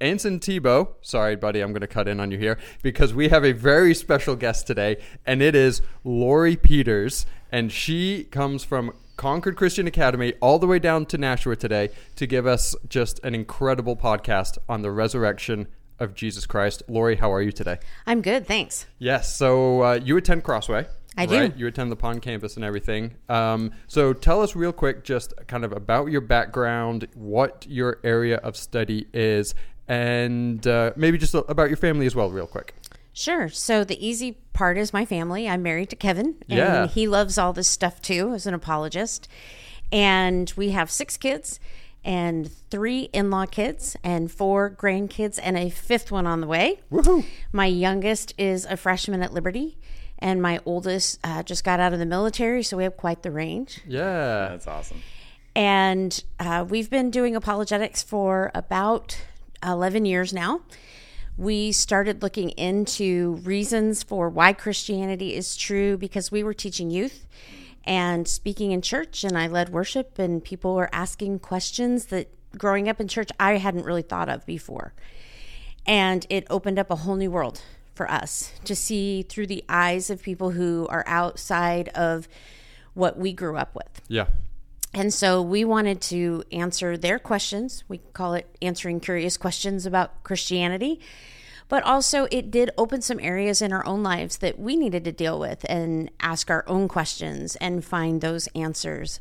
Anson Tebow. Sorry, buddy, I'm going to cut in on you here because we have a very special guest today, and it is Lori Peters, and she comes from Concord Christian Academy all the way down to Nashua today to give us just an incredible podcast on the resurrection of Jesus Christ. Lori, how are you today? I'm good, thanks. Yes, so uh, you attend Crossway. I do. You attend the pond campus and everything. Um, so tell us real quick, just kind of about your background, what your area of study is, and uh, maybe just about your family as well, real quick. Sure. So the easy part is my family. I'm married to Kevin, and Yeah. he loves all this stuff too as an apologist. And we have six kids and three in-law kids and four grandkids and a fifth one on the way. Woohoo! My youngest is a freshman at Liberty, and my oldest uh, just got out of the military, so we have quite the range. Yeah. That's awesome. And uh, we've been doing apologetics for about 11 years now. We started looking into reasons for why Christianity is true because we were teaching youth and speaking in church, and I led worship, and people were asking questions that growing up in church I hadn't really thought of before. And it opened up a whole new world for us to see through the eyes of people who are outside of what we grew up with. Yeah. And so we wanted to answer their questions. We call it answering curious questions about Christianity. But also, it did open some areas in our own lives that we needed to deal with and ask our own questions and find those answers.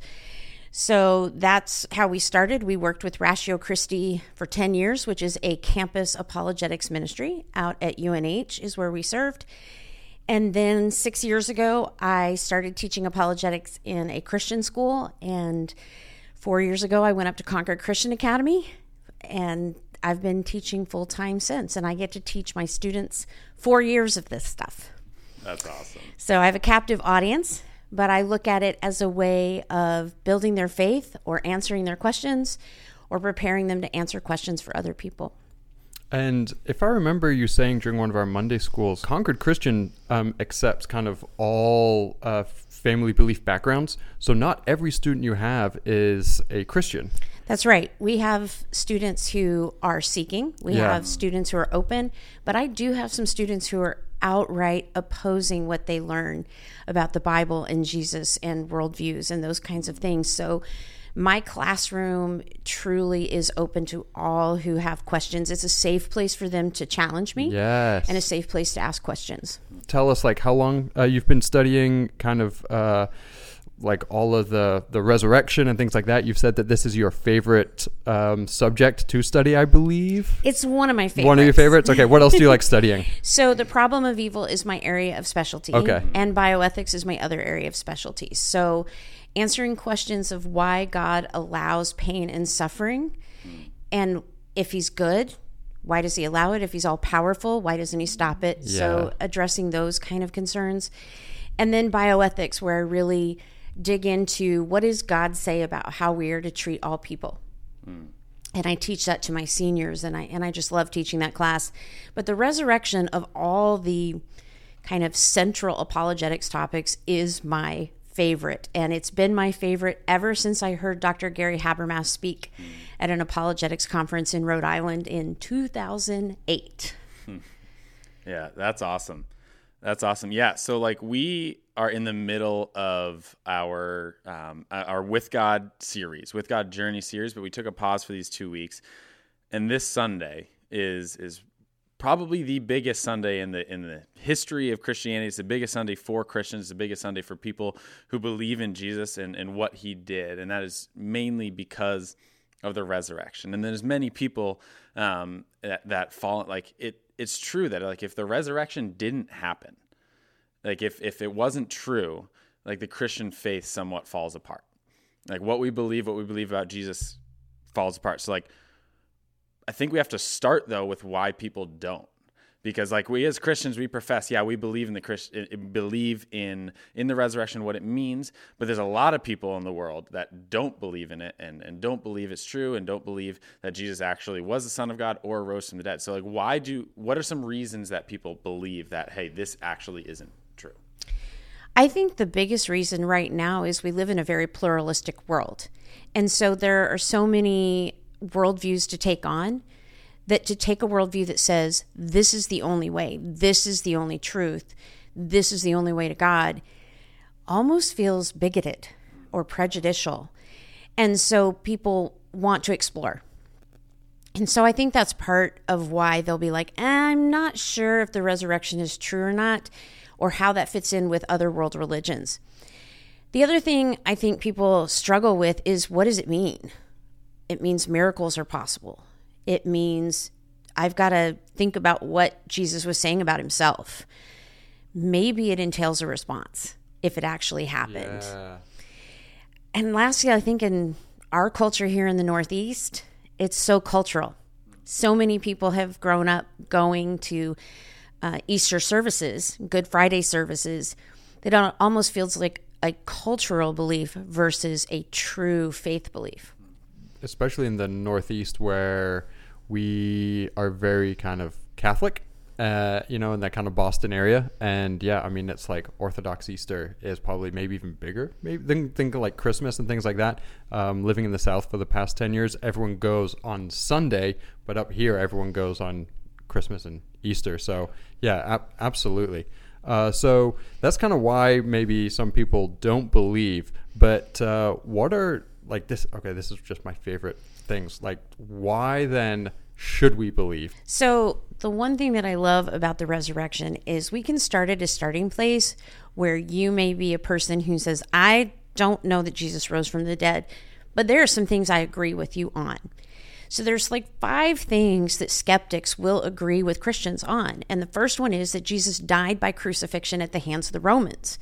So that's how we started. We worked with Ratio Christi for 10 years, which is a campus apologetics ministry out at UNH, is where we served. And then six years ago, I started teaching apologetics in a Christian school. And four years ago, I went up to Concord Christian Academy. And I've been teaching full time since. And I get to teach my students four years of this stuff. That's awesome. So I have a captive audience, but I look at it as a way of building their faith or answering their questions or preparing them to answer questions for other people. And if I remember you saying during one of our Monday schools, Concord Christian um, accepts kind of all uh, family belief backgrounds. So not every student you have is a Christian. That's right. We have students who are seeking, we Yeah. have students who are open, but I do have some students who are outright opposing what they learn about the Bible and Jesus and worldviews and those kinds of things. So my classroom truly is open to all who have questions. It's a safe place for them to challenge me Yes. and a safe place to ask questions. tell us like how long uh, you've been studying kind of uh, like all of the the resurrection and things like that you've said that this is your favorite um, subject to study i believe It's one of my favorites. one of your favorites okay what else do you like studying So the problem of evil is my area of specialty. Okay. And bioethics is my other area of specialty. So answering questions of why God allows pain and suffering and if he's good, why does he allow it? If he's all powerful, why doesn't he stop it? So addressing those kind of concerns. And then bioethics where I really dig into what does God say about how we are to treat all people and I teach that to my seniors and I and I just love teaching that class. But the resurrection of all the kind of central apologetics topics is my favorite and it's been my favorite ever since I heard Dr. Gary Habermas speak at an apologetics conference in Rhode Island in 2008. Yeah, that's awesome. That's awesome. Yeah, so like we are in the middle of our um, our with God series, with God journey series, but we took a pause for these two weeks, and this Sunday is is probably the biggest Sunday in the in the history of Christianity. It's the biggest Sunday for Christians, the biggest Sunday for people who believe in Jesus and, and what he did. And that is mainly because of the resurrection. And there's many people um, that, that fall like it it's true that like if the resurrection didn't happen, like if if it wasn't true, like the Christian faith somewhat falls apart. Like what we believe, what we believe about Jesus falls apart. So like I think we have to start though with why people don't. Because like we as Christians we profess yeah we believe in the Christ believe in in the resurrection what it means but there's a lot of people in the world that don't believe in it and and don't believe it's true and don't believe that Jesus actually was the son of God or rose from the dead. So like why do what are some reasons that people believe that hey this actually isn't true? I think the biggest reason right now is we live in a very pluralistic world. And so there are so many worldviews to take on that to take a worldview that says this is the only way, this is the only truth, this is the only way to God, almost feels bigoted or prejudicial. And so people want to explore. And so I think that's part of why they'll be like, eh, I'm not sure if the resurrection is true or not, or how that fits in with other world religions. The other thing I think people struggle with is what does it mean? It means miracles are possible. It means I've got to think about what Jesus was saying about himself. Maybe it entails a response if it actually happened. Yeah. And lastly, I think in our culture here in the Northeast, it's so cultural. So many people have grown up going to uh, Easter services, Good Friday services, that almost feels like a cultural belief versus a true faith belief. Especially in the Northeast, where we are very kind of Catholic, uh, you know, in that kind of Boston area. And yeah, I mean, it's like Orthodox Easter is probably maybe even bigger, maybe think, think like Christmas and things like that. Um, living in the South for the past 10 years, everyone goes on Sunday, but up here, everyone goes on Christmas and Easter. So yeah, ab- absolutely. Uh, so that's kind of why maybe some people don't believe. But uh, what are like this? Okay, this is just my favorite things. Like, why then should we believe? So, the one thing that I love about the resurrection is we can start at a starting place where you may be a person who says, I don't know that Jesus rose from the dead, but there are some things I agree with you on. So there's like five things that skeptics will agree with Christians on. And the first one is that Jesus died by crucifixion at the hands of the Romans.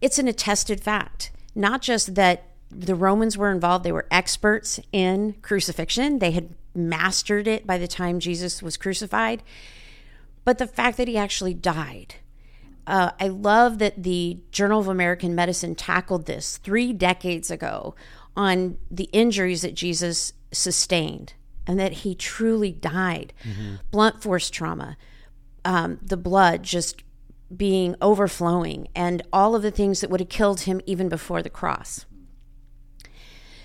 It's an attested fact, not just that the Romans were involved. They were experts in crucifixion. They had mastered it by the time Jesus was crucified. But the fact that he actually died. Uh, I love that the Journal of American Medicine tackled this three decades ago on the injuries that Jesus sustained and that he truly died. Mm-hmm. Blunt force trauma, um, the blood just being overflowing, and all of the things that would have killed him even before the cross.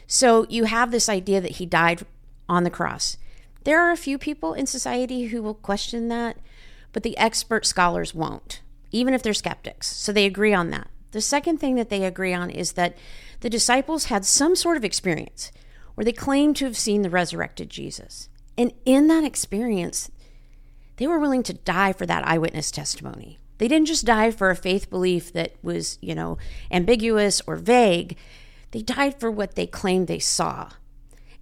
So you have this idea that he died on the cross. There are a few people in society who will question that, but the expert scholars won't, even if they're skeptics. So they agree on that. The second thing that they agree on is that the disciples had some sort of experience where they claimed to have seen the resurrected Jesus. And in that experience, they were willing to die for that eyewitness testimony. They didn't just die for a faith belief that was, you know, ambiguous or vague. They died for what they claimed they saw.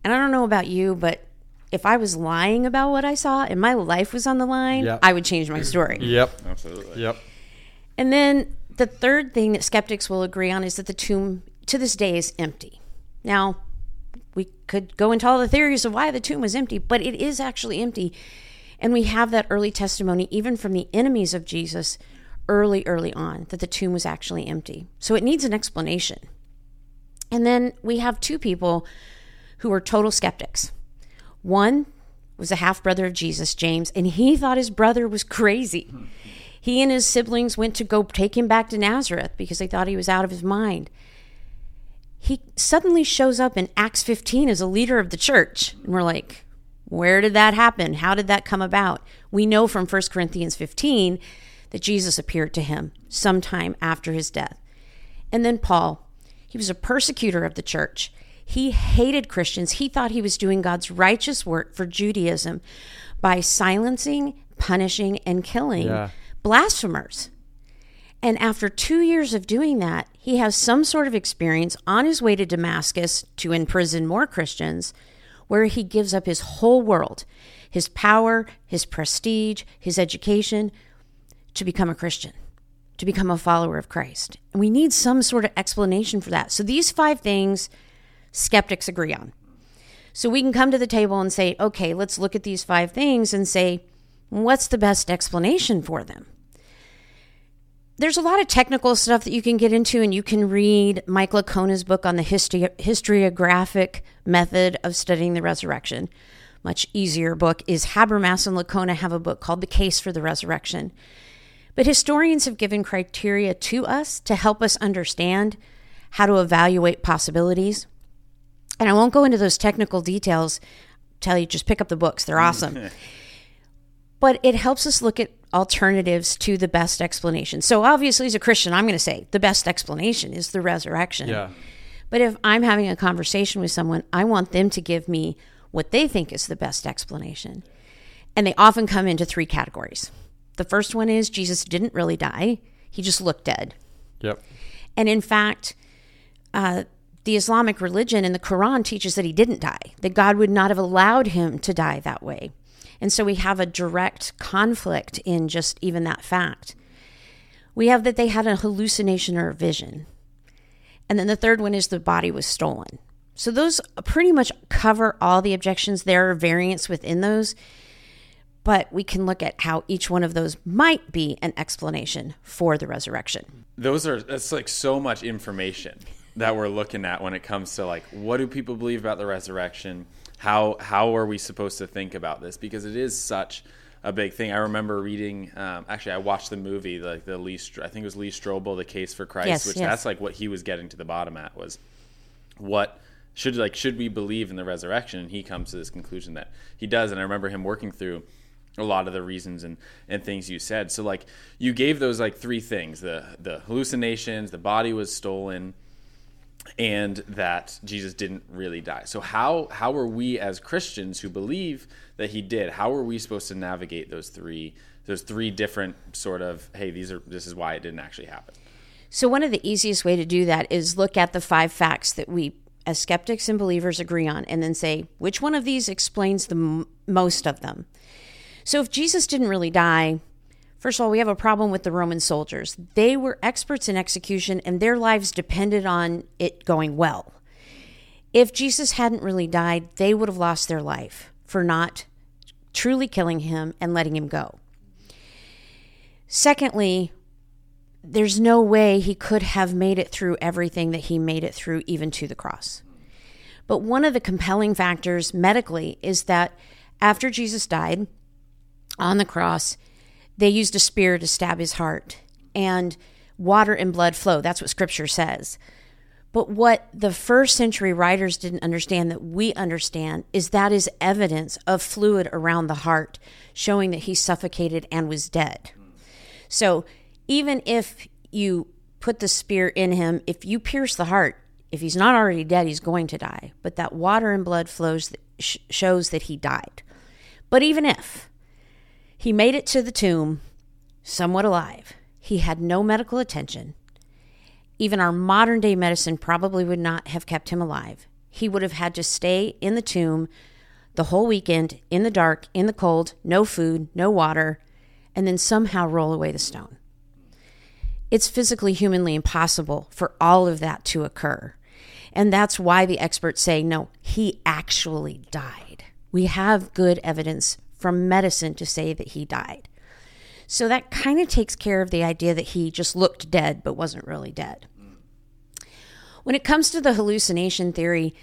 And I don't know about you, but if I was lying about what I saw and my life was on the line, yep. I would change my story. Yep. Absolutely. Yep. And then the third thing that skeptics will agree on is that the tomb to this day is empty. Now, we could go into all the theories of why the tomb was empty, but it is actually empty. And we have that early testimony, even from the enemies of Jesus, early, early on, that the tomb was actually empty. So it needs an explanation. And then we have two people who are total skeptics. One was a half brother of Jesus, James, and he thought his brother was crazy. He and his siblings went to go take him back to Nazareth because they thought he was out of his mind. He suddenly shows up in Acts 15 as a leader of the church. And we're like, where did that happen? How did that come about? We know from 1 Corinthians 15 that Jesus appeared to him sometime after his death. And then Paul, he was a persecutor of the church. He hated Christians. He thought he was doing God's righteous work for Judaism by silencing, punishing, and killing yeah. blasphemers. And after two years of doing that, he has some sort of experience on his way to Damascus to imprison more Christians, where he gives up his whole world, his power, his prestige, his education, to become a Christian to become a follower of Christ. And we need some sort of explanation for that. So these five things skeptics agree on. So we can come to the table and say, okay, let's look at these five things and say, what's the best explanation for them? There's a lot of technical stuff that you can get into, and you can read Mike Licona's book on the history, historiographic method of studying the resurrection. Much easier book is Habermas and Licona have a book called The Case for the Resurrection. But historians have given criteria to us to help us understand how to evaluate possibilities. And I won't go into those technical details, tell you just pick up the books, they're mm-hmm. awesome. but it helps us look at alternatives to the best explanation. So obviously as a Christian, I'm going to say the best explanation is the resurrection. Yeah. But if I'm having a conversation with someone, I want them to give me what they think is the best explanation. And they often come into three categories. The first one is Jesus didn't really die, he just looked dead. Yep. And in fact, uh, the Islamic religion and the Quran teaches that he didn't die, that God would not have allowed him to die that way. And so we have a direct conflict in just even that fact. We have that they had a hallucination or a vision. And then the third one is the body was stolen. So those pretty much cover all the objections. There are variants within those, but we can look at how each one of those might be an explanation for the resurrection. Those are that's like so much information that we're looking at when it comes to like what do people believe about the resurrection? How how are we supposed to think about this? Because it is such a big thing. I remember reading. Um, actually, I watched the movie, like the Lee. I think it was Lee Strobel, The Case for Christ, Yes, which yes. that's like what he was getting to the bottom at was what should like should we believe in the resurrection? And he comes to this conclusion that he does. And I remember him working through a lot of the reasons and, and things you said. So like you gave those like three things: the the hallucinations, the body was stolen, and that Jesus didn't really die. So how how are we as Christians who believe that he did? How are we supposed to navigate those three those three different sort of hey these are this is why it didn't actually happen. So, one of the easiest way to do that is look at the five facts that we, as skeptics and believers, agree on, and then say which one of these explains the m- most of them. So, if Jesus didn't really die, first of all, we have a problem with the Roman soldiers. They were experts in execution, and their lives depended on it going well. If Jesus hadn't really died, they would have lost their life for not truly killing him and letting him go. Secondly, there's no way he could have made it through everything that he made it through, even to the cross. But one of the compelling factors medically is that after Jesus died on the cross, they used a spear to stab his heart, and water and blood flow. That's what scripture says. But what the first century writers didn't understand that we understand is that is evidence of fluid around the heart, showing that he suffocated and was dead. So even if you put the spear in him, if you pierce the heart, if he's not already dead, he's going to die. But that water and blood flows sh- shows that he died. But even if he made it to the tomb somewhat alive, he had no medical attention. Even our modern day medicine probably would not have kept him alive. He would have had to stay in the tomb the whole weekend in the dark, in the cold, no food, no water, and then somehow roll away the stone. It's physically, humanly impossible for all of that to occur. And that's why the experts say, no, he actually died. We have good evidence from medicine to say that he died. So that kind of takes care of the idea that he just looked dead but wasn't really dead. When it comes to the hallucination theory,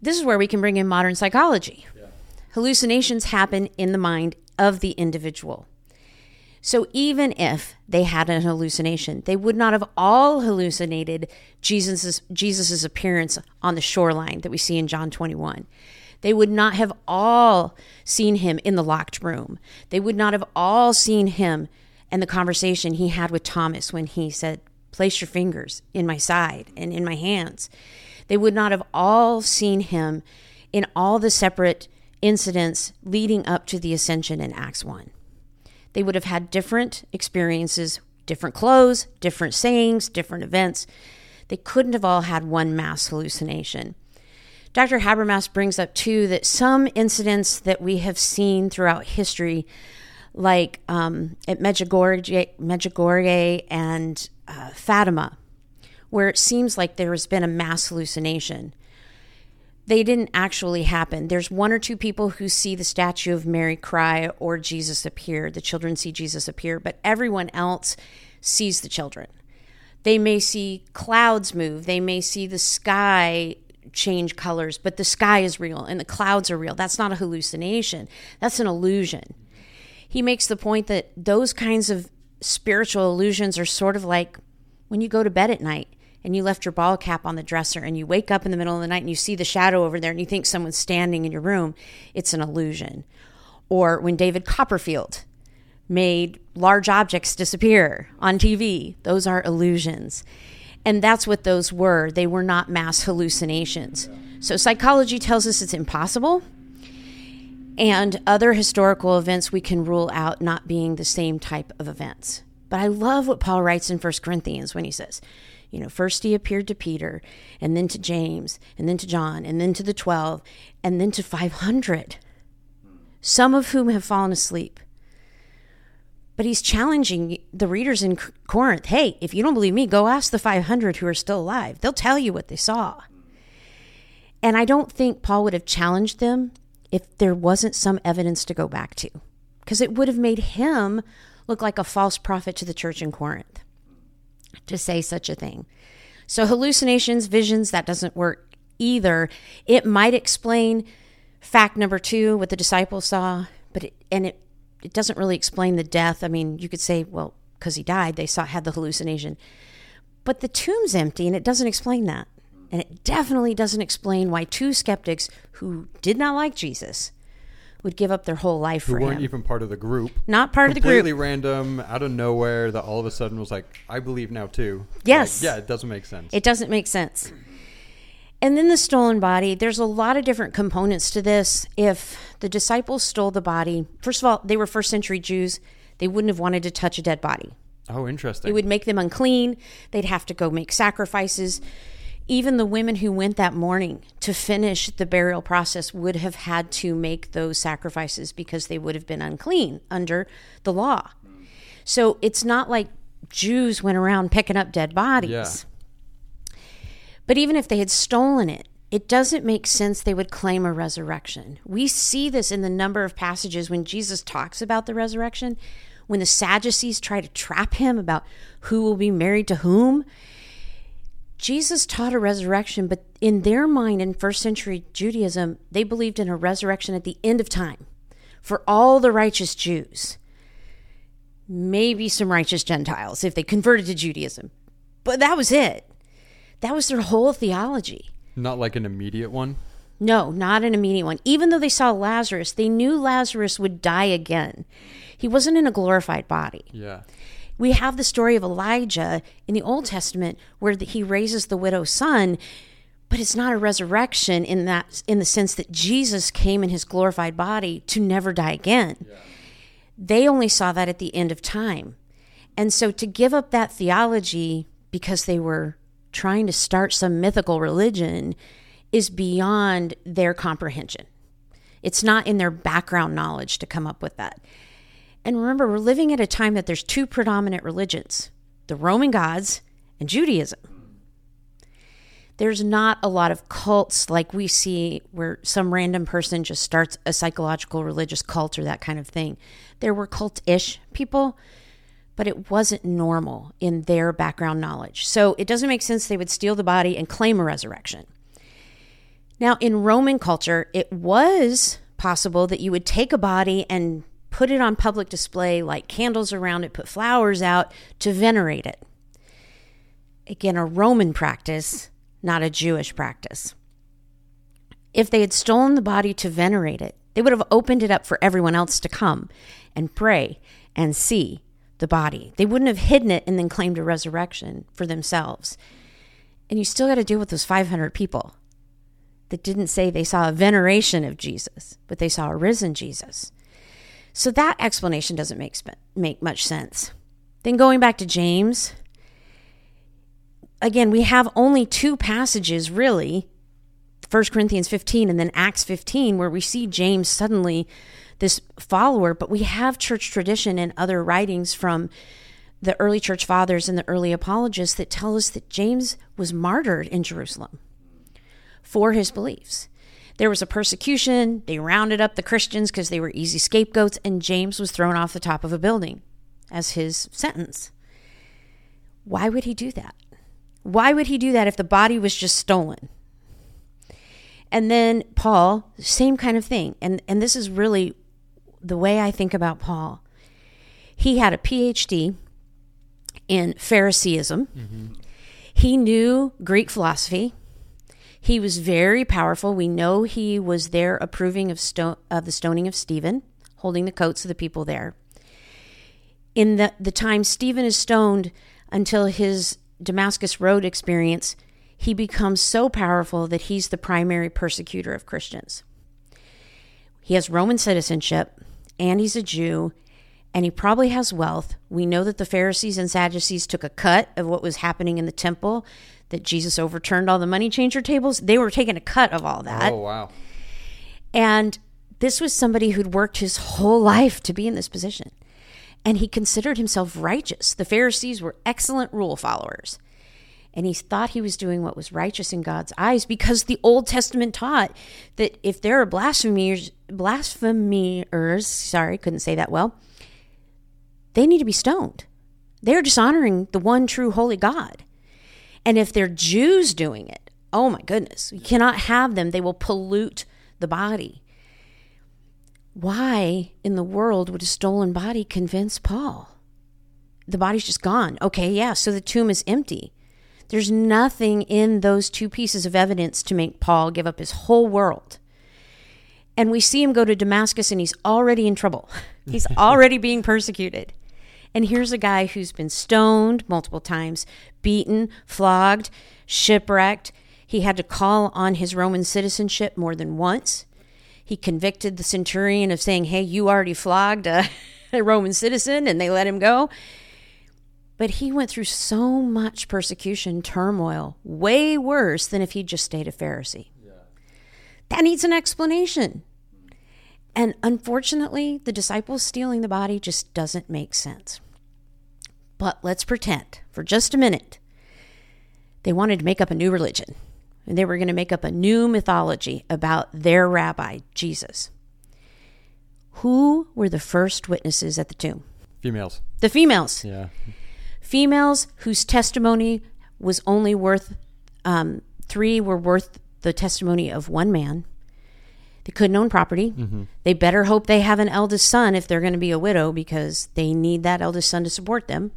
this is where we can bring in modern psychology. Hallucinations happen in the mind of the individual. So even if they had an hallucination, they would not have all hallucinated Jesus's Jesus's appearance on the shoreline that we see in John 21. They would not have all seen him in the locked room. They would not have all seen him and the conversation he had with Thomas when he said, "Place your fingers in my side and in my hands." They would not have all seen him in all the separate incidents leading up to the ascension in Acts 1 they would have had different experiences, different clothes, different sayings, different events. They couldn't have all had one mass hallucination. Dr. Habermas brings up, too, that some incidents that we have seen throughout history, like um, at Medjugorje, Medjugorje and uh, Fatima, where it seems like there has been a mass hallucination, they didn't actually happen. There's one or two people who see the statue of Mary cry or Jesus appear. The children see Jesus appear, but everyone else sees the children. They may see clouds move, they may see the sky change colors, but the sky is real and the clouds are real. That's not a hallucination, that's an illusion. He makes the point that those kinds of spiritual illusions are sort of like when you go to bed at night and you left your ball cap on the dresser and you wake up in the middle of the night and you see the shadow over there and you think someone's standing in your room, it's an illusion. Or when David Copperfield made large objects disappear on TV, those are illusions. And that's what those were. They were not mass hallucinations. So psychology tells us it's impossible. And other historical events we can rule out not being the same type of events. But I love what Paul writes in 1 Corinthians when he says, you know, first he appeared to Peter, and then to James, and then to John, and then to the 12, and then to 500, some of whom have fallen asleep. But he's challenging the readers in Corinth hey, if you don't believe me, go ask the 500 who are still alive. They'll tell you what they saw. And I don't think Paul would have challenged them if there wasn't some evidence to go back to, because it would have made him look like a false prophet to the church in Corinth to say such a thing. So, hallucinations, visions, that doesn't work either. It might explain fact number two, what the disciples saw, but it, and it, it doesn't really explain the death. I mean, you could say, well, because he died, they saw had the hallucination. But the tomb's empty, and it doesn't explain that. And it definitely doesn't explain why two skeptics who did not like Jesus would give up their whole life Who for weren't him. even part of the group. Not part of the group. Completely random, out of nowhere, that all of a sudden was like, I believe now too. Yes. Like, yeah, it doesn't make sense. It doesn't make sense. And then the stolen body, there's a lot of different components to this. If the disciples stole the body, first of all, they were first century Jews. They wouldn't have wanted to touch a dead body. oh, interesting. It would make them unclean. They'd have to go make sacrifices. Even the women who went that morning to finish the burial process would have had to make those sacrifices because they would have been unclean under the law. So it's not like Jews went around picking up dead bodies. Yeah. But even if they had stolen it, it doesn't make sense they would claim a resurrection. We see this in the number of passages when Jesus talks about the resurrection, when the Sadducees try to trap him about who will be married to whom. Jesus taught a resurrection, but in their mind in first century Judaism, they believed in a resurrection at the end of time for all the righteous Jews. Maybe some righteous Gentiles if they converted to Judaism. But that was it. That was their whole theology. Not like an immediate one. No, not an immediate one. Even though they saw Lazarus, they knew Lazarus would die again. He wasn't in a glorified body. Yeah. We have the story of Elijah in the Old Testament where he raises the widow's son, but it's not a resurrection in that in the sense that Jesus came in his glorified body to never die again. Yeah. They only saw that at the end of time. And so to give up that theology because they were trying to start some mythical religion is beyond their comprehension. It's not in their background knowledge to come up with that. And remember, we're living at a time that there's two predominant religions the Roman gods and Judaism. There's not a lot of cults like we see where some random person just starts a psychological religious cult or that kind of thing. There were cult ish people, but it wasn't normal in their background knowledge. So it doesn't make sense they would steal the body and claim a resurrection. Now, in Roman culture, it was possible that you would take a body and put it on public display, light candles around it, put flowers out to venerate it. Again, a Roman practice, not a Jewish practice. If they had stolen the body to venerate it, they would have opened it up for everyone else to come and pray and see the body. They wouldn't have hidden it and then claimed a resurrection for themselves. And you still got to deal with those 500 people that didn't say they saw a veneration of Jesus, but they saw a risen Jesus. So that explanation doesn't make make much sense. Then going back to James, again, we have only two passages really, 1 Corinthians 15 and then Acts 15 where we see James suddenly this follower, but we have church tradition and other writings from the early church fathers and the early apologists that tell us that James was martyred in Jerusalem for his beliefs. There was a persecution. They rounded up the Christians because they were easy scapegoats, and James was thrown off the top of a building as his sentence. Why would he do that? Why would he do that if the body was just stolen? And then Paul, same kind of thing. And and this is really the way I think about Paul. He had a PhD in Phariseeism. Mm-hmm. He knew Greek philosophy. He was very powerful. We know he was there approving of, sto- of the stoning of Stephen, holding the coats of the people there. In the, the time Stephen is stoned until his Damascus Road experience, he becomes so powerful that he's the primary persecutor of Christians. He has Roman citizenship and he's a Jew and he probably has wealth. We know that the Pharisees and Sadducees took a cut of what was happening in the temple, that Jesus overturned all the money changer tables. They were taking a cut of all that. Oh, wow. And this was somebody who'd worked his whole life to be in this position. And he considered himself righteous. The Pharisees were excellent rule followers and he thought he was doing what was righteous in God's eyes because the Old Testament taught that if there are blasphemers, blasphemers, sorry, couldn't say that well, they need to be stoned. They're dishonoring the one true holy God. And if they're Jews doing it, oh my goodness, you cannot have them. They will pollute the body. Why in the world would a stolen body convince Paul? The body's just gone. Okay, yeah, so the tomb is empty. There's nothing in those two pieces of evidence to make Paul give up his whole world. And we see him go to Damascus and he's already in trouble. He's already being persecuted. And here's a guy who's been stoned multiple times, beaten, flogged, shipwrecked. He had to call on his Roman citizenship more than once. He convicted the centurion of saying, Hey, you already flogged a, a Roman citizen, and they let him go. But he went through so much persecution, turmoil, way worse than if he'd just stayed a Pharisee. Yeah. That needs an explanation. And unfortunately, the disciples stealing the body just doesn't make sense. But let's pretend for just a minute they wanted to make up a new religion. And they were going to make up a new mythology about their rabbi, Jesus. Who were the first witnesses at the tomb? Females. The females. Yeah females whose testimony was only worth um, three were worth the testimony of one man. They couldn't own property. Mm-hmm. They better hope they have an eldest son if they're going to be a widow because they need that eldest son to support them.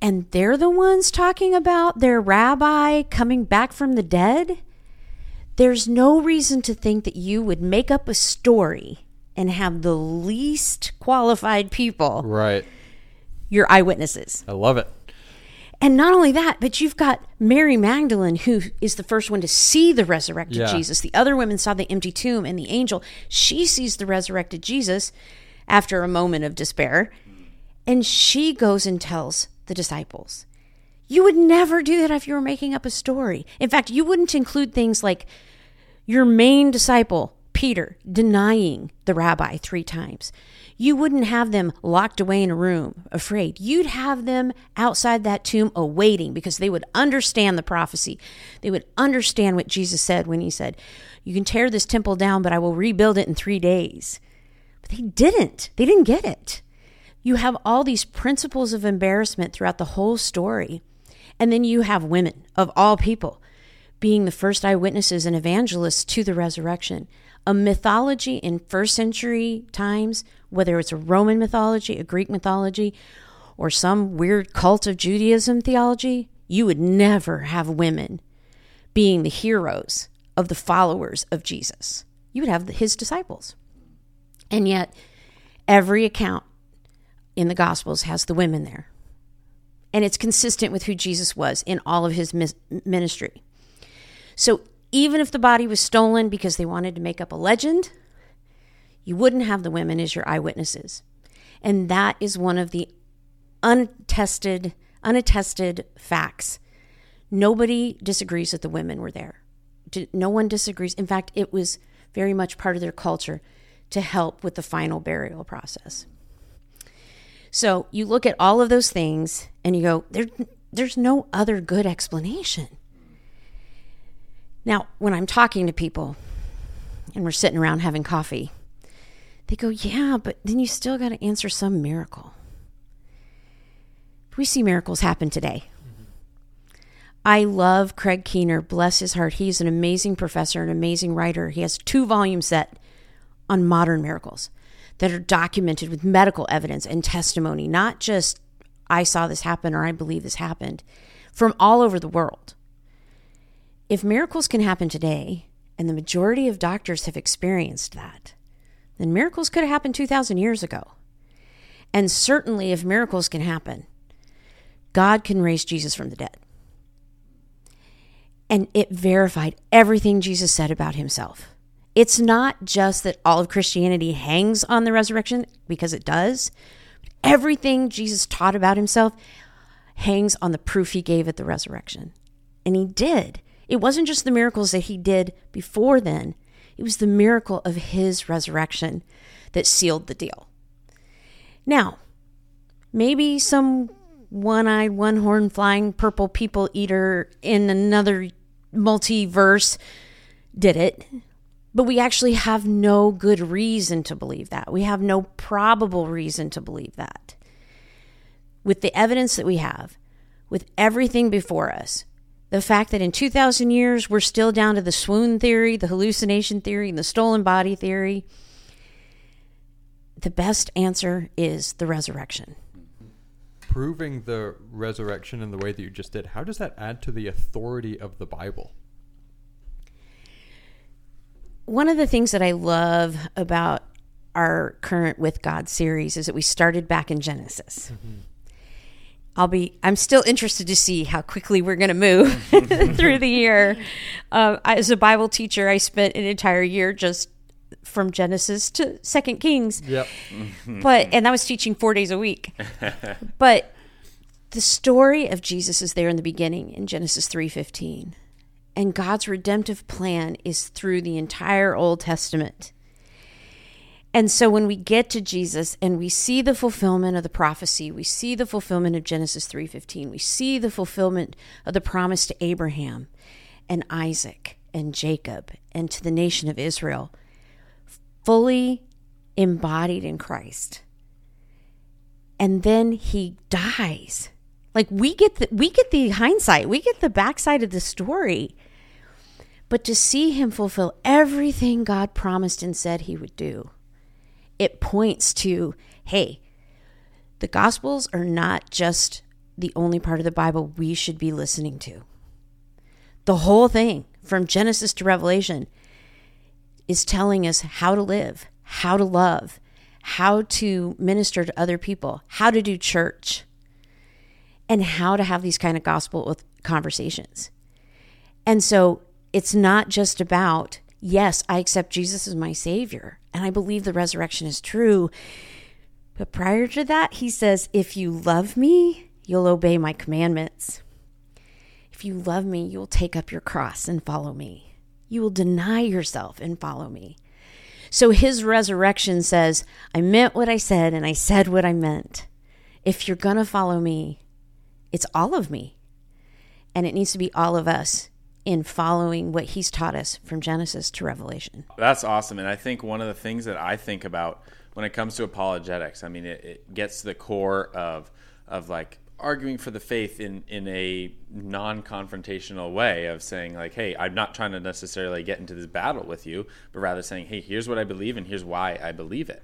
And they're the ones talking about their rabbi coming back from the dead. There's no reason to think that you would make up a story and have the least qualified people right your eyewitnesses. I love it. And not only that, but you've got Mary Magdalene, who is the first one to see the resurrected yeah. Jesus. The other women saw the empty tomb and the angel. She sees the resurrected Jesus after a moment of despair. And she goes and tells the disciples. You would never do that if you were making up a story. In fact, you wouldn't include things like your main disciple, Peter, denying the rabbi three times you wouldn't have them locked away in a room, afraid. You'd have them outside that tomb awaiting because they would understand the prophecy. They would understand what Jesus said when he said, You can tear this temple down, but I will rebuild it in three days. But they didn't. They didn't get it. You have all these principles of embarrassment throughout the whole story. And then you have women of all people being the first eyewitnesses and evangelists to the resurrection a mythology in first century times, whether it's a Roman mythology, a Greek mythology, or some weird cult of Judaism theology, you would never have women being the heroes of the followers of Jesus. You would have his disciples. And yet, every account in the Gospels has the women there. And it's consistent with who Jesus was in all of his ministry. So even if the body was stolen because they wanted to make up a legend, you wouldn't have the women as your eyewitnesses. And that is one of the untested, unattested facts. Nobody disagrees that the women were there. No one disagrees. In fact, it was very much part of their culture to help with the final burial process. So you look at all of those things and you go, there, there's no other good explanation. Now, when I'm talking to people and we're sitting around having coffee, they go, Yeah, but then you still got to answer some miracle. We see miracles happen today. Mm-hmm. I love Craig Keener, bless his heart. He's an amazing professor, an amazing writer. He has two volumes set on modern miracles that are documented with medical evidence and testimony, not just I saw this happen or I believe this happened, from all over the world. If miracles can happen today, and the majority of doctors have experienced that, then miracles could have happened 2,000 years ago. And certainly, if miracles can happen, God can raise Jesus from the dead. And it verified everything Jesus said about himself. It's not just that all of Christianity hangs on the resurrection, because it does. Everything Jesus taught about himself hangs on the proof he gave at the resurrection. And he did. It wasn't just the miracles that he did before then, it was the miracle of his resurrection that sealed the deal. Now, maybe some one eyed, one horn flying purple people eater in another multiverse did it. But we actually have no good reason to believe that. We have no probable reason to believe that. With the evidence that we have, with everything before us, the fact that in 2,000 years we're still down to the swoon theory, the hallucination theory, and the stolen body theory, the best answer is the resurrection. Proving the resurrection in the way that you just did, how does that add to the authority of the Bible? One of the things that I love about our current With God series is that we started back in Genesis. Mm-hmm. I'll be. I'm still interested to see how quickly we're going to move through the year. Uh, as a Bible teacher, I spent an entire year just from Genesis to Second Kings. Yep. but and I was teaching four days a week. but the story of Jesus is there in the beginning in Genesis three fifteen, and God's redemptive plan is through the entire Old Testament. And so when we get to Jesus and we see the fulfillment of the prophecy, we see the fulfillment of Genesis 3:15, we see the fulfillment of the promise to Abraham and Isaac and Jacob and to the nation of Israel fully embodied in Christ. And then he dies. Like we get the we get the hindsight, we get the backside of the story. But to see him fulfill everything God promised and said he would do it points to hey, the Gospels are not just the only part of the Bible we should be listening to. The whole thing, from Genesis to Revelation, is telling us how to live, how to love, how to minister to other people, how to do church, and how to have these kind of gospel conversations. And so it's not just about, yes, I accept Jesus as my Savior and I believe the resurrection is true. But prior to that, he says, If you love me, you'll obey my commandments. If you love me, you'll take up your cross and follow me. You will deny yourself and follow me. So his resurrection says, I meant what I said and I said what I meant. If you're going to follow me, it's all of me. And it needs to be all of us in following what he's taught us from Genesis to Revelation. That's awesome. And I think one of the things that I think about when it comes to apologetics, I mean, it, it gets to the core of, of like arguing for the faith in, in a non confrontational way of saying, like, hey, I'm not trying to necessarily get into this battle with you, but rather saying, hey, here's what I believe and here's why I believe it.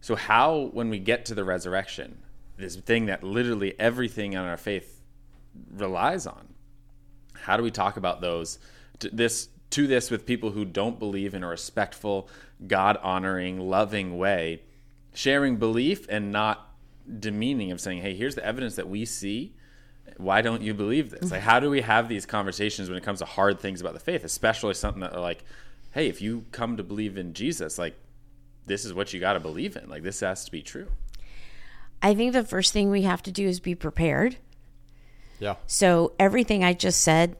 So, how, when we get to the resurrection, this thing that literally everything on our faith relies on, how do we talk about those to this to this with people who don't believe in a respectful, God honoring, loving way, sharing belief and not demeaning of saying, "Hey, here's the evidence that we see. Why don't you believe this?" Like, how do we have these conversations when it comes to hard things about the faith, especially something that are like, "Hey, if you come to believe in Jesus, like, this is what you got to believe in. Like, this has to be true." I think the first thing we have to do is be prepared yeah. So everything I just said,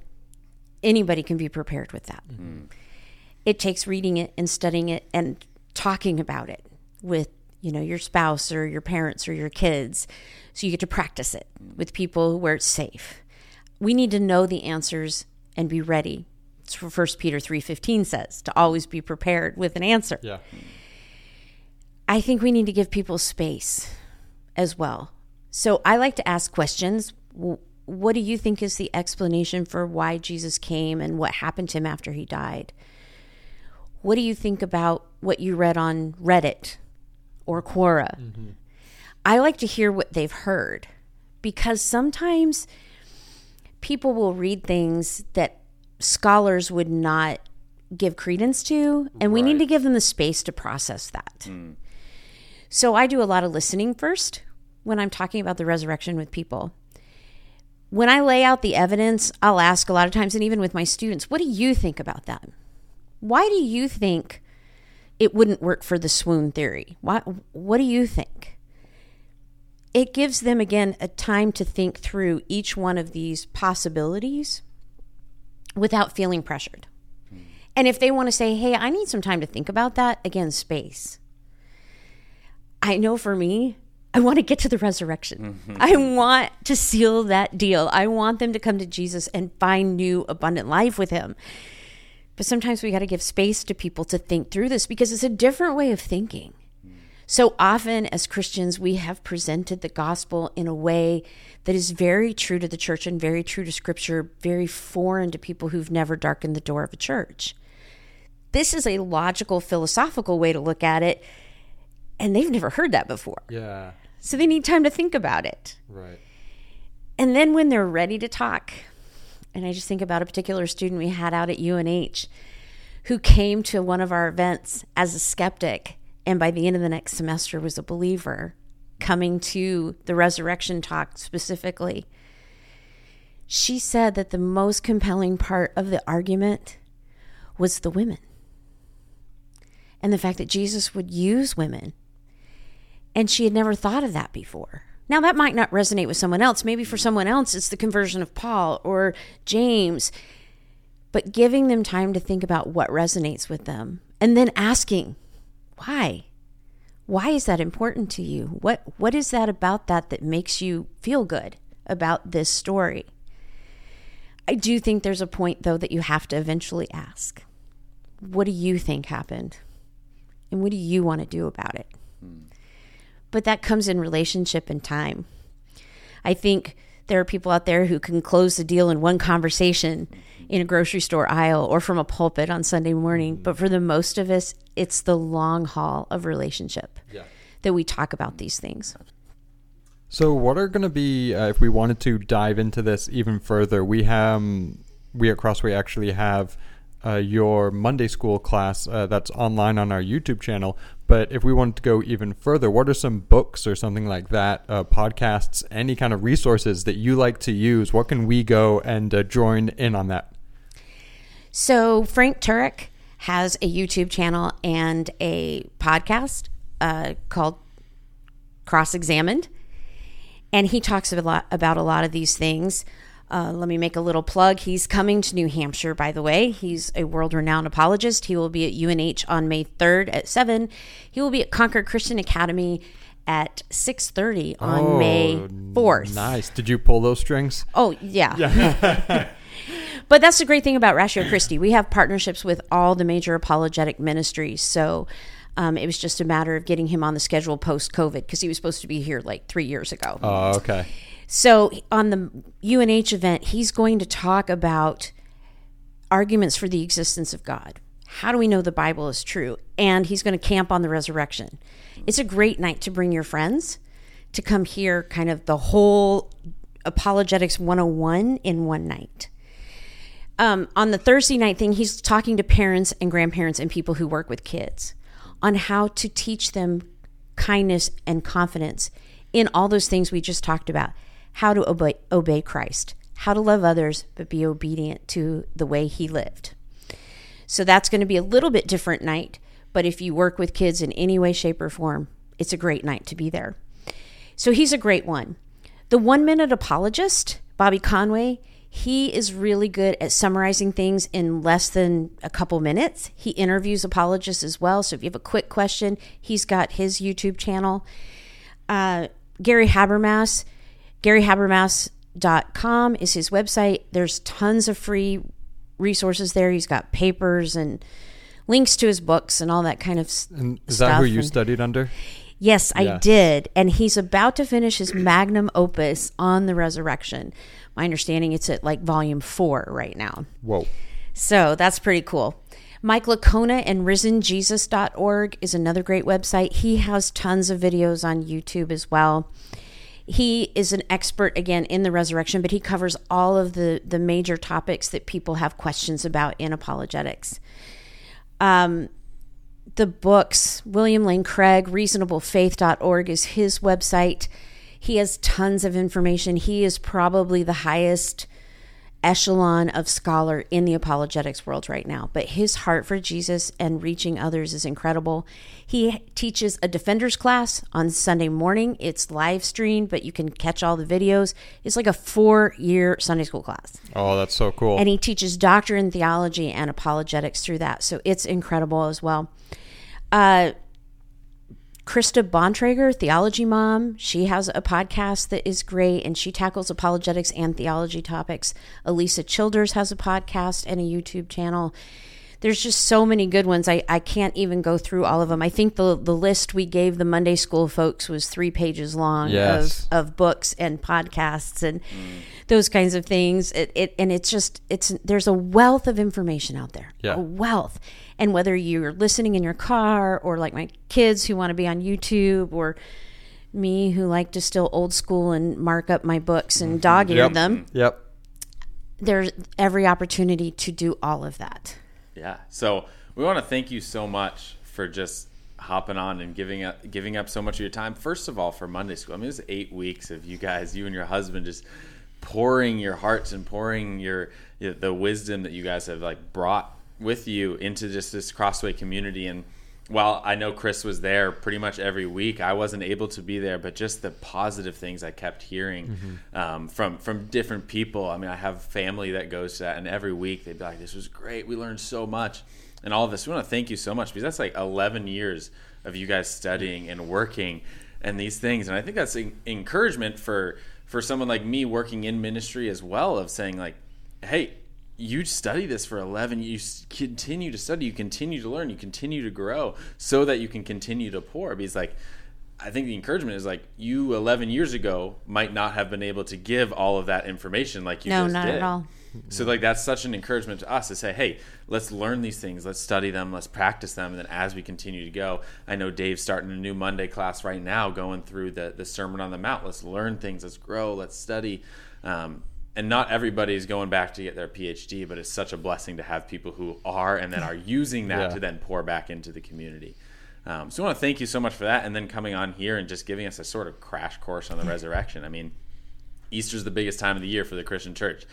anybody can be prepared with that. Mm-hmm. It takes reading it and studying it and talking about it with you know your spouse or your parents or your kids so you get to practice it with people where it's safe we need to know the answers and be ready That's what 1 Peter 3:15 says, to always be prepared with an answer. Yeah. I think we need to give people space as well. So I like to ask questions. What do you think is the explanation for why Jesus came and what happened to him after he died? What do you think about what you read on Reddit or Quora? I like to hear what they've heard because sometimes people will read things that scholars would not give credence to, and we need to give them the space to process that. Mm. So I do a lot of listening first when I'm talking about the resurrection with people. When I lay out the evidence, I'll ask a lot of times, and even with my students, what do you think about that? Why do you think it wouldn't work for the swoon theory? Why, what do you think? It gives them, again, a time to think through each one of these possibilities without feeling pressured. Hmm. And if they want to say, hey, I need some time to think about that, again, space. I know for me, I want to get to the resurrection. Mm-hmm. I want to seal that deal. I want them to come to Jesus and find new abundant life with him. But sometimes we got to give space to people to think through this because it's a different way of thinking. Mm. So often, as Christians, we have presented the gospel in a way that is very true to the church and very true to scripture, very foreign to people who've never darkened the door of a church. This is a logical, philosophical way to look at it, and they've never heard that before. Yeah. So they need time to think about it. Right. And then when they're ready to talk, and I just think about a particular student we had out at UNH who came to one of our events as a skeptic and by the end of the next semester was a believer coming to the resurrection talk specifically. She said that the most compelling part of the argument was the women and the fact that Jesus would use women. And she had never thought of that before. Now, that might not resonate with someone else. Maybe for someone else, it's the conversion of Paul or James. But giving them time to think about what resonates with them and then asking, why? Why is that important to you? What, what is that about that that makes you feel good about this story? I do think there's a point, though, that you have to eventually ask what do you think happened? And what do you want to do about it? But that comes in relationship and time. I think there are people out there who can close the deal in one conversation in a grocery store aisle or from a pulpit on Sunday morning. But for the most of us, it's the long haul of relationship Yeah. that we talk about these things. So, what are going to be uh, if we wanted to dive into this even further? We have we at Crossway actually have uh, your Monday school class uh, that's online on our YouTube channel. But if we wanted to go even further, what are some books or something like that, uh, podcasts, any kind of resources that you like to use? What can we go and uh, join in on that? So Frank Turek has a YouTube channel and a podcast uh, called Cross Examined, and he talks a lot about a lot of these things. Uh, let me make a little plug. He's coming to New Hampshire, by the way. He's a world renowned apologist. He will be at UNH on May 3rd at 7. He will be at Concord Christian Academy at 6.30 on May 4th. Nice. Did you pull those strings? Oh, yeah. but that's the great thing about Ratio Christi. We have partnerships with all the major apologetic ministries. So um, it was just a matter of getting him on the schedule post COVID because he was supposed to be here like three years ago. Oh, okay. So on the UNH event, he's going to talk about arguments for the existence of God. How do we know the Bible is true? And he's going to camp on the resurrection. It's a great night to bring your friends to come hear kind of the whole apologetics 101 in one night. Um, on the Thursday night thing, he's talking to parents and grandparents and people who work with kids on how to teach them kindness and confidence in all those things we just talked about how to obey, obey Christ, how to love others, but be obedient to the way he lived. So that's going to be a little bit different night, but if you work with kids in any way, shape, or form, it's a great night to be there. So he's a great one. The one minute apologist, Bobby Conway, he is really good at summarizing things in less than a couple minutes. He interviews apologists as well. So if you have a quick question, he's got his YouTube channel. Uh, Gary Habermas, GaryHabermas.com is his website. There's tons of free resources there. He's got papers and links to his books and all that kind of s- And is stuff. that who you and- studied under? Yes, I Yes. did. And he's about to finish his magnum opus on the resurrection. My understanding it's at like volume four right now. Whoa. So that's pretty cool. Mike Licona and risenjesus.org is another great website. He has tons of videos on YouTube as well. He is an expert again in the resurrection, but he covers all of the the major topics that people have questions about in apologetics. Um, the books, William Lane Craig, reasonablefaith.org is his website. He has tons of information. He is probably the highest echelon of scholar in the apologetics world right now. But his heart for Jesus and reaching others is incredible. He teaches a defenders class on Sunday morning. It's live streamed, but you can catch all the videos. It's like a four year Sunday school class. Oh, that's so cool. And he teaches doctrine, theology, and apologetics through that. So it's incredible as well. Uh, Krista Bontrager, Theology Mom, she has a podcast that is great and she tackles apologetics and theology topics. Alisa Childers has a podcast and a YouTube channel. There's just so many good ones. I, I can't even go through all of them. I think the the list we gave the Monday school folks was three pages long Yes. of, of books and podcasts and those kinds of things. It, it and it's just it's there's a wealth of information out there. Yeah. A wealth. And whether you're listening in your car or like my kids who want to be on YouTube or me who like to still old school and mark up my books and mm-hmm. dog ear Yep. them, Yep. there's every opportunity to do all of that. Yeah. So we want to thank you so much for just hopping on and giving up giving up so much of your time. First of all, for Monday school. I mean, it was eight weeks of you guys, you and your husband, just pouring your hearts and pouring your the wisdom that you guys have like brought with you into just this Crossway community. And while I know Chris was there pretty much every week, I wasn't able to be there. But just the positive things I kept hearing um, from from different people. I mean, I have family that goes to that, and every week they'd be like, "This was great. We learned so much." And all of this, we want to thank you so much because that's like 11 years of you guys studying and working and these things. And I think that's en- encouragement for for someone like me working in ministry as well of saying like, "Hey, you study this for 11 you continue to study you continue to learn you continue to grow so that you can continue to pour. Because like i think the encouragement is like you 11 years ago might not have been able to give all of that information like you No, not did. at all. so like that's such an encouragement to us to say hey let's learn these things let's study them let's practice them and then as we continue to go i know dave's starting a new monday class right now going through the, the sermon on the mount. Let's learn things let's grow let's study. Um, and not everybody's going back to get their phd but it's such a blessing to have people who are and then are using that Yeah. to then pour back into the community um, so i want to thank you so much for that and then coming on here and just giving us a sort of crash course on the resurrection i mean Easter's the biggest time of the year for the Christian church.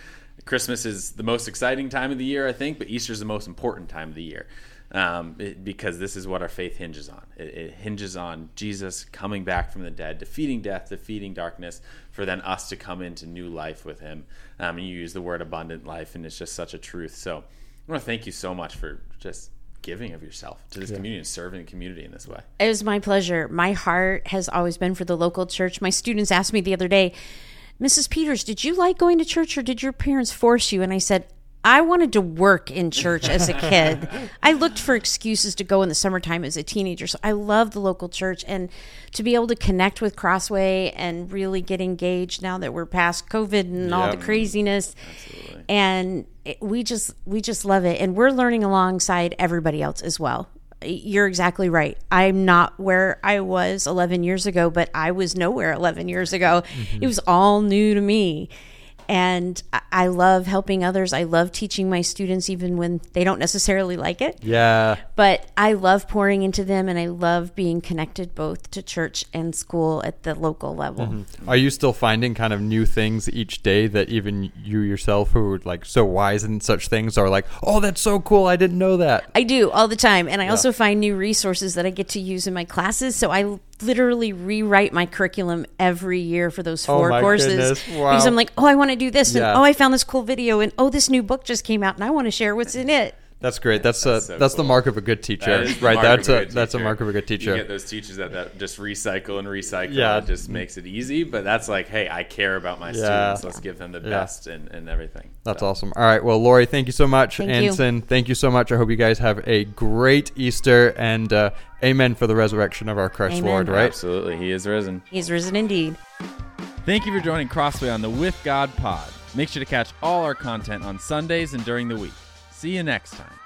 Christmas is the most exciting time of the year, I think, but Easter's the most important time of the year um, it- because this is what our faith hinges on. It, it hinges on Jesus coming back from the dead, defeating death, defeating darkness, for then us to come into new life with Him. Um, and you use the word abundant life, and it's just such a truth. So I want to thank you so much for just giving of yourself to this community and serving the community in this way. It was my pleasure. My heart has always been for the local church. My students asked me the other day, Mrs. Peters, did you like going to church or did your parents force you? And I said, I wanted to work in church as a kid. I looked for excuses to go in the summertime as a teenager. So I love the local church and to be able to connect with Crossway and really get engaged now that we're past COVID and all the craziness. And it, we just we just love it and we're learning alongside everybody else as well. You're exactly right. I'm not where I was 11 years ago, but I was nowhere 11 years ago. Mm-hmm. It was all new to me. And I- love helping others. I love teaching my students even when they don't necessarily like it. Yeah. But I love pouring into them and I love being connected both to church and school at the local level. Mm-hmm. Are you still finding kind of new things each day that even you yourself, who are like so wise in such things, are like, oh, that's so cool. I didn't know that. I do all the time. And I also find new resources that I get to use in my classes. So I literally rewrite my curriculum every year for those Oh four my courses. Wow. Because I'm like, oh, I want to do this. And oh, I found this cool video. And oh, this new book just came out and I want to share what's in it. That's great. That's uh, That's that's, so the cool. mark of a good teacher, That is right? That's of a good that's a mark of a good teacher. You get those teachers that, that just recycle and recycle. Yeah. It just makes it easy. But that's like, hey, I care about my Yeah. students. Let's give them the Yeah. best and, and everything. That's So, awesome. All right. Well, Lori, thank you so much. Thank you. Anson, thank you so much. I hope you guys have a great Easter and uh, amen for the resurrection of our Christ Amen. Lord, right? Absolutely. He is risen. He's risen indeed. Thank you for joining Crossway on the With God Pod. Make sure to catch all our content on Sundays and during the week. See you next time.